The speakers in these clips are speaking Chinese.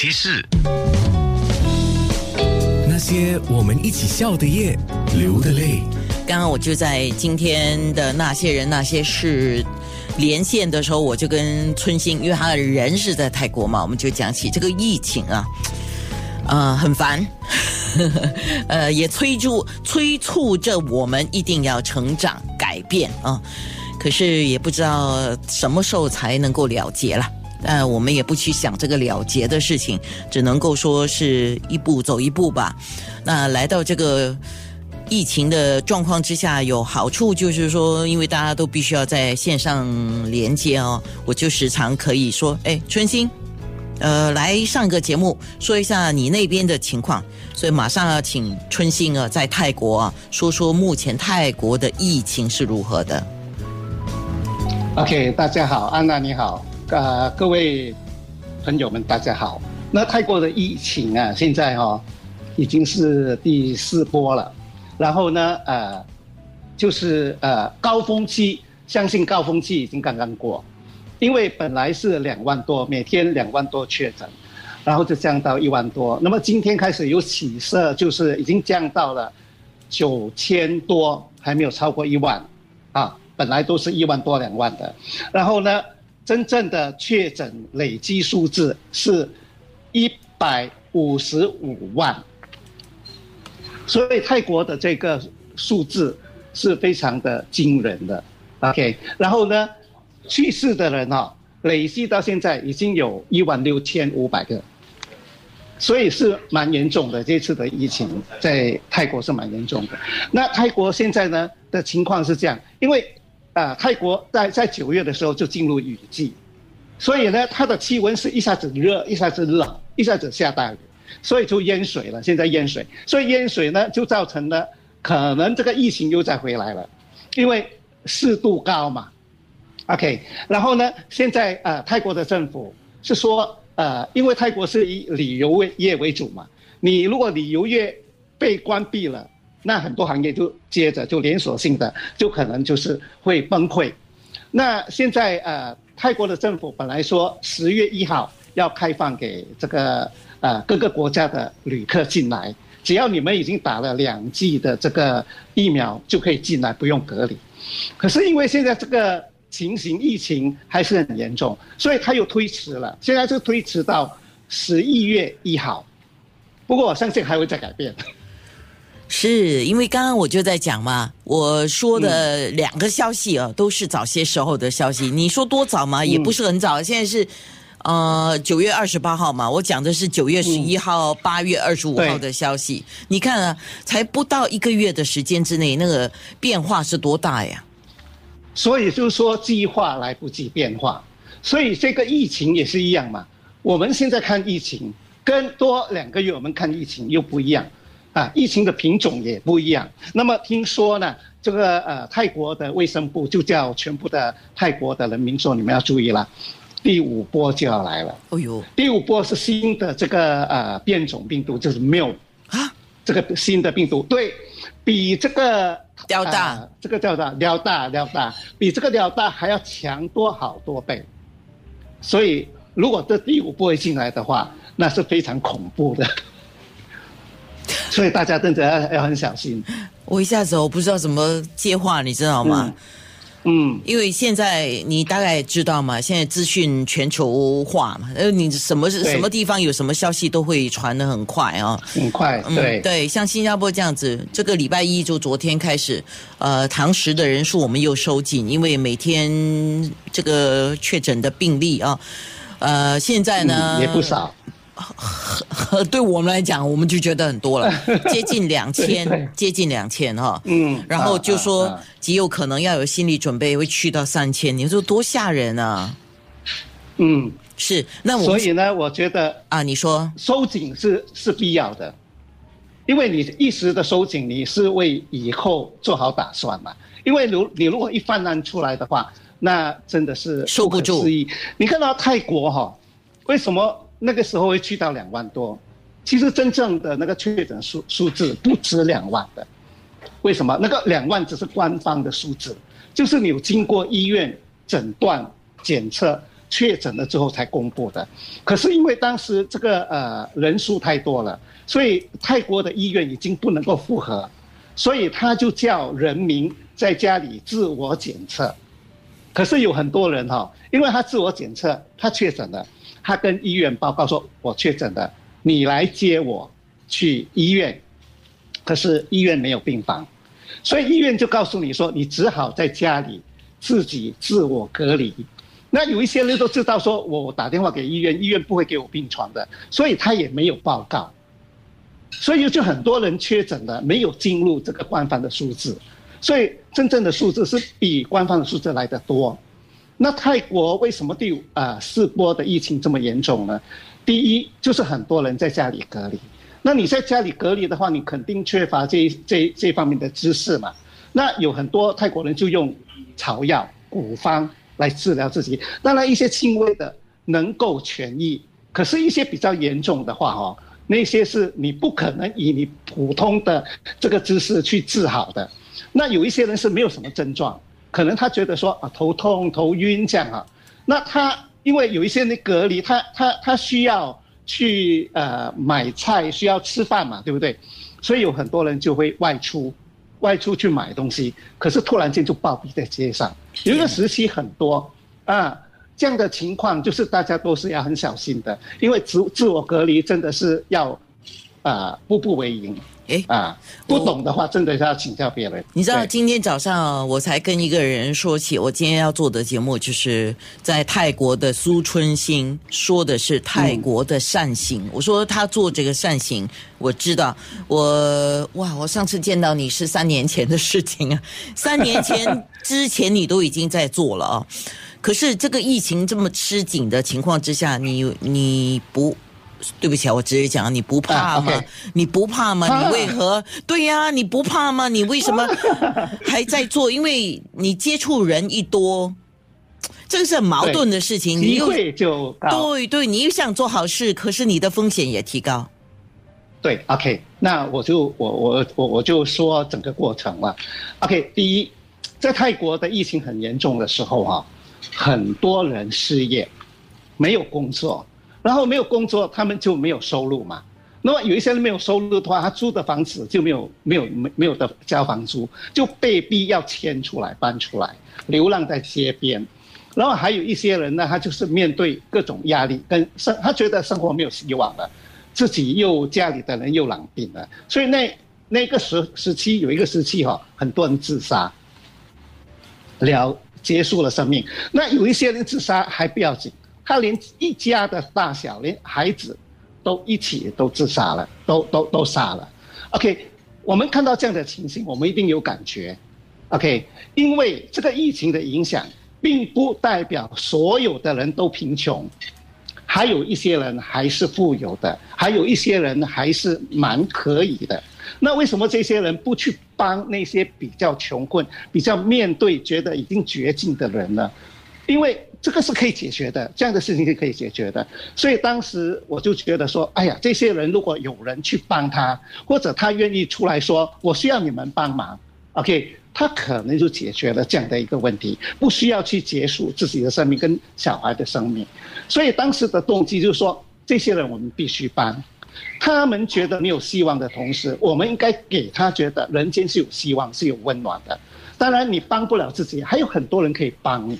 些事？那些我们一起笑的夜，流的泪。刚刚我就在今天的那些人那些事连线的时候，我就跟春心，因为他的人是在泰国嘛，我们就讲起这个疫情啊，啊、很烦，呃，也催促催促着我们一定要成长改变啊。可是也不知道什么时候才能够了结了。但我们也不去想这个了结的事情，只能够说是一步走一步吧。那来到这个疫情的状况之下，有好处就是说，因为大家都必须要在线上连接哦，我就时常可以说，哎，春心，呃，来上个节目，说一下你那边的情况。所以马上要请春心啊，在泰国啊，说说目前泰国的疫情是如何的。OK，大家好，安娜你好，呃，各位朋友们大家好。那泰国的疫情啊，现在哈、哦、已经是第四波了，然后呢，呃，就是呃高峰期，相信高峰期已经刚刚过，因为本来是两万多，每天两万多确诊，然后就降到一万多，那么今天开始有起色，就是已经降到了九千多，还没有超过一万，啊。本来都是一万多两万的，然后呢，真正的确诊累计数字是一百五十五万，所以泰国的这个数字是非常的惊人的。OK，然后呢，去世的人啊、哦，累计到现在已经有一万六千五百个，所以是蛮严重的。这次的疫情在泰国是蛮严重的。那泰国现在呢的情况是这样，因为、呃，泰国在在九月的时候就进入雨季，所以呢，它的气温是一下子热，一下子冷，一下子下大雨，所以就淹水了。现在淹水，所以淹水呢，就造成了可能这个疫情又再回来了，因为湿度高嘛。OK，然后呢，现在呃，泰国的政府是说，呃，因为泰国是以旅游业为主嘛，你如果旅游业被关闭了。那很多行业就接着就连锁性的，就可能就是会崩溃。那现在呃，泰国的政府本来说十月一号要开放给这个呃各个国家的旅客进来，只要你们已经打了两剂的这个疫苗就可以进来，不用隔离。可是因为现在这个情形疫情还是很严重，所以他又推迟了，现在就推迟到十一月一号。不过我相信还会再改变。是因为刚刚我就在讲嘛，我说的两个消息啊，都是早些时候的消息。你说多早嘛，也不是很早，现在是呃九月二十八号嘛，我讲的是九月十一号、八月二十五号的消息。你看啊，才不到一个月的时间之内，那个变化是多大呀？所以就是说，计划来不及变化，所以这个疫情也是一样嘛。我们现在看疫情，跟多两个月我们看疫情又不一样。啊，疫情的品种也不一样。那么听说呢，这个呃泰国的卫生部就叫全部的泰国的人民说，你们要注意了，第五波就要来了。哦呦，第五波是新的这个呃变种病毒，就是 Mu 啊，这个新的病毒，对比这个辽大、呃，这个叫做辽大辽大，比这个辽大还要强多好多倍。所以如果这第五波进来的话，那是非常恐怖的。所以大家真的要要很小心。我一下子我不知道怎么接话，你知道吗？嗯，因为现在你大概知道嘛，现在资讯全球化嘛，呃，你什么什么地方有什么消息都会传的很快啊，很快，对、嗯、对，像新加坡这样子，这个礼拜一就昨天开始，呃，堂食的人数我们又收紧，因为每天这个确诊的病例啊，呃，现在呢、嗯、也不少。对我们来讲，我们就觉得很多了，接近两千，接近两千哈。嗯，然后就说极有可能要有心理准备，会去到三千。你说多吓人啊！嗯，是。那我所以呢，我觉得啊，你说收紧是是必要的，因为你一时的收紧，你是为以后做好打算嘛。因为如你如果一泛滥出来的话，那真的是受不住。你看到泰国哈、哦，为什么？那个时候会去到两万多，其实真正的那个确诊数数字不止两万的，为什么？那个两万只是官方的数字，就是你有经过医院诊断检测确诊了之后才公布的。可是因为当时这个呃人数太多了，所以泰国的医院已经不能够负荷，所以他就叫人民在家里自我检测。可是有很多人哈，因为他自我检测，他确诊了，他跟医院报告说：“我确诊了，你来接我去医院。”可是医院没有病房，所以医院就告诉你说：“你只好在家里自己自我隔离。”那有一些人都知道说：“我打电话给医院，医院不会给我病床的。”所以他也没有报告，所以就很多人确诊了，没有进入这个官方的数字。所以真正的数字是比官方的数字来的多。那泰国为什么第啊四波的疫情这么严重呢？第一就是很多人在家里隔离。那你在家里隔离的话，你肯定缺乏这这这方面的知识嘛。那有很多泰国人就用草药、古方来治疗自己。当然一些轻微的能够痊愈，可是一些比较严重的话，哈，那些是你不可能以你普通的这个知识去治好的。那有一些人是没有什么症状，可能他觉得说啊头痛、头晕这样啊，那他因为有一些人隔离，他他他需要去呃买菜，需要吃饭嘛，对不对？所以有很多人就会外出，外出去买东西，可是突然间就暴毙在街上。有一个时期很多啊这样的情况，就是大家都是要很小心的，因为自自我隔离真的是要啊步步为营。哎啊，不懂的话，真的是要请教别人。你知道，今天早上我才跟一个人说起，我今天要做的节目，就是在泰国的苏春兴说的是泰国的善行。我说他做这个善行，我知道，我哇，我上次见到你是三年前的事情啊，三年前之前你都已经在做了啊。可是这个疫情这么吃紧的情况之下，你你不。对不起啊，我直接讲，你不怕吗？你不怕吗？你为何？对呀，你不怕吗？你为什么还在做？因为你接触人一多，这个是很矛盾的事情。你会就对对，你又想做好事，可是你的风险也提高。对，OK，那我就我我我我就说整个过程了。OK，第一，在泰国的疫情很严重的时候啊，很多人失业，没有工作。然后没有工作，他们就没有收入嘛。那么有一些人没有收入的话，他租的房子就没有没有没没有的交房租，就被逼要迁出来搬出来，流浪在街边。然后还有一些人呢，他就是面对各种压力跟生，他觉得生活没有希望了，自己又家里的人又染病了，所以那那个时时期有一个时期哈，很多人自杀，了结束了生命。那有一些人自杀还不要紧。他连一家的大小，连孩子，都一起都自杀了，都都都杀了。OK，我们看到这样的情形，我们一定有感觉。OK，因为这个疫情的影响，并不代表所有的人都贫穷，还有一些人还是富有的，还有一些人还是蛮可以的。那为什么这些人不去帮那些比较穷困、比较面对觉得已经绝境的人呢？因为这个是可以解决的，这样的事情是可以解决的。所以当时我就觉得说，哎呀，这些人如果有人去帮他，或者他愿意出来说我需要你们帮忙，OK，他可能就解决了这样的一个问题，不需要去结束自己的生命跟小孩的生命。所以当时的动机就是说，这些人我们必须帮，他们觉得没有希望的同时，我们应该给他觉得人间是有希望、是有温暖的。当然，你帮不了自己，还有很多人可以帮你。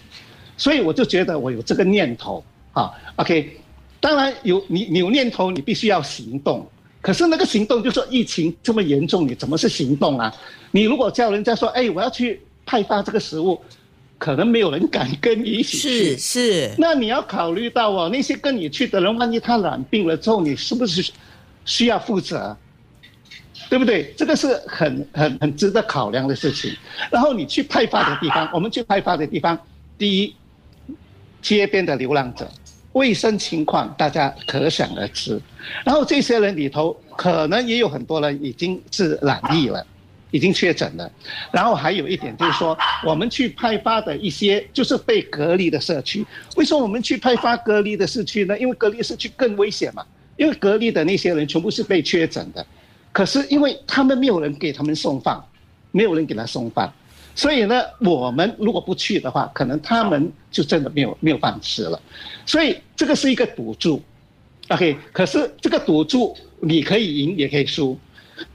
所以我就觉得我有这个念头啊，OK，当然有你你有念头，你必须要行动。可是那个行动就说疫情这么严重，你怎么是行动啊？你如果叫人家说，哎，我要去派发这个食物，可能没有人敢跟你一起去。是是。那你要考虑到哦，那些跟你去的人，万一他染病了之后，你是不是需要负责？对不对？这个是很很很值得考量的事情。然后你去派发的地方，我们去派发的地方，第一。街边的流浪者，卫生情况大家可想而知。然后这些人里头，可能也有很多人已经是染疫了，已经确诊了。然后还有一点就是说，我们去派发的一些就是被隔离的社区，为什么我们去派发隔离的社区呢？因为隔离社区更危险嘛。因为隔离的那些人全部是被确诊的，可是因为他们没有人给他们送饭，没有人给他送饭。所以呢，我们如果不去的话，可能他们就真的没有没有饭吃了。所以这个是一个赌注，OK。可是这个赌注你可以赢也可以输，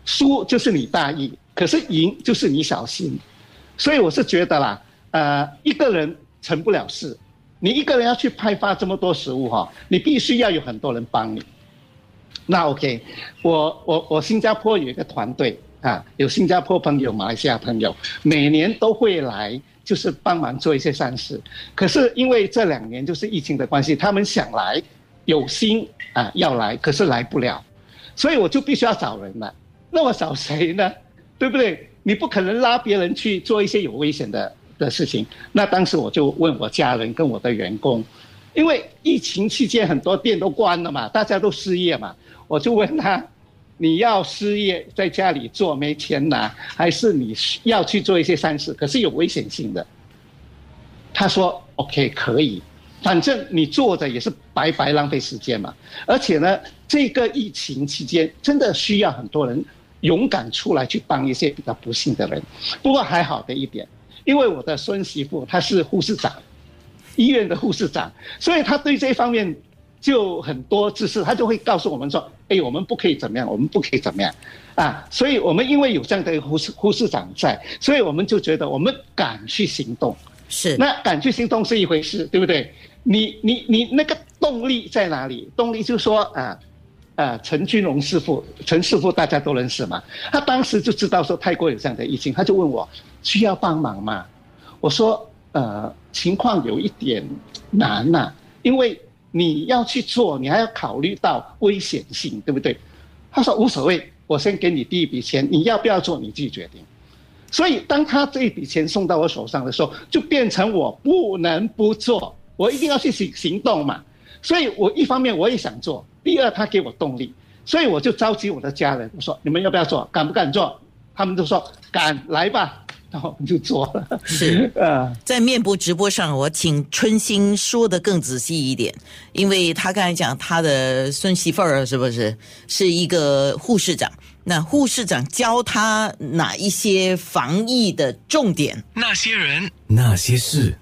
输就是你大意，可是赢就是你小心。所以我是觉得啦，呃，一个人成不了事，你一个人要去派发这么多食物哈，你必须要有很多人帮你。那 OK，我我我新加坡有一个团队啊，有新加坡朋友、马来西亚朋友，每年都会来，就是帮忙做一些善事。可是因为这两年就是疫情的关系，他们想来，有心啊要来，可是来不了，所以我就必须要找人了。那我找谁呢？对不对？你不可能拉别人去做一些有危险的的事情。那当时我就问我家人跟我的员工，因为疫情期间很多店都关了嘛，大家都失业嘛。我就问他，你要失业在家里做没钱拿，还是你要去做一些善事？可是有危险性的。他说：“OK，可以，反正你做着也是白白浪费时间嘛。而且呢，这个疫情期间真的需要很多人勇敢出来去帮一些比较不幸的人。不过还好的一点，因为我的孙媳妇她是护士长，医院的护士长，所以她对这方面。”就很多知识，他就会告诉我们说：“哎，我们不可以怎么样，我们不可以怎么样，啊！”所以，我们因为有这样的一个护士护士长在，所以我们就觉得我们敢去行动。是，那敢去行动是一回事，对不对？你你你那个动力在哪里？动力就是说啊，啊，陈君荣师傅，陈师傅大家都认识嘛。他当时就知道说泰国有这样的疫情，他就问我需要帮忙吗？我说呃，情况有一点难呐，因为。你要去做，你还要考虑到危险性，对不对？他说无所谓，我先给你第一笔钱，你要不要做你自己决定。所以当他这一笔钱送到我手上的时候，就变成我不能不做，我一定要去行行动嘛。所以我一方面我也想做，第二他给我动力，所以我就召集我的家人，我说你们要不要做，敢不敢做？他们都说敢，来吧。然后就做了。是 啊，在面部直播上，我请春心说的更仔细一点，因为他刚才讲他的孙媳妇儿是不是是一个护士长？那护士长教他哪一些防疫的重点？那些人，那些事。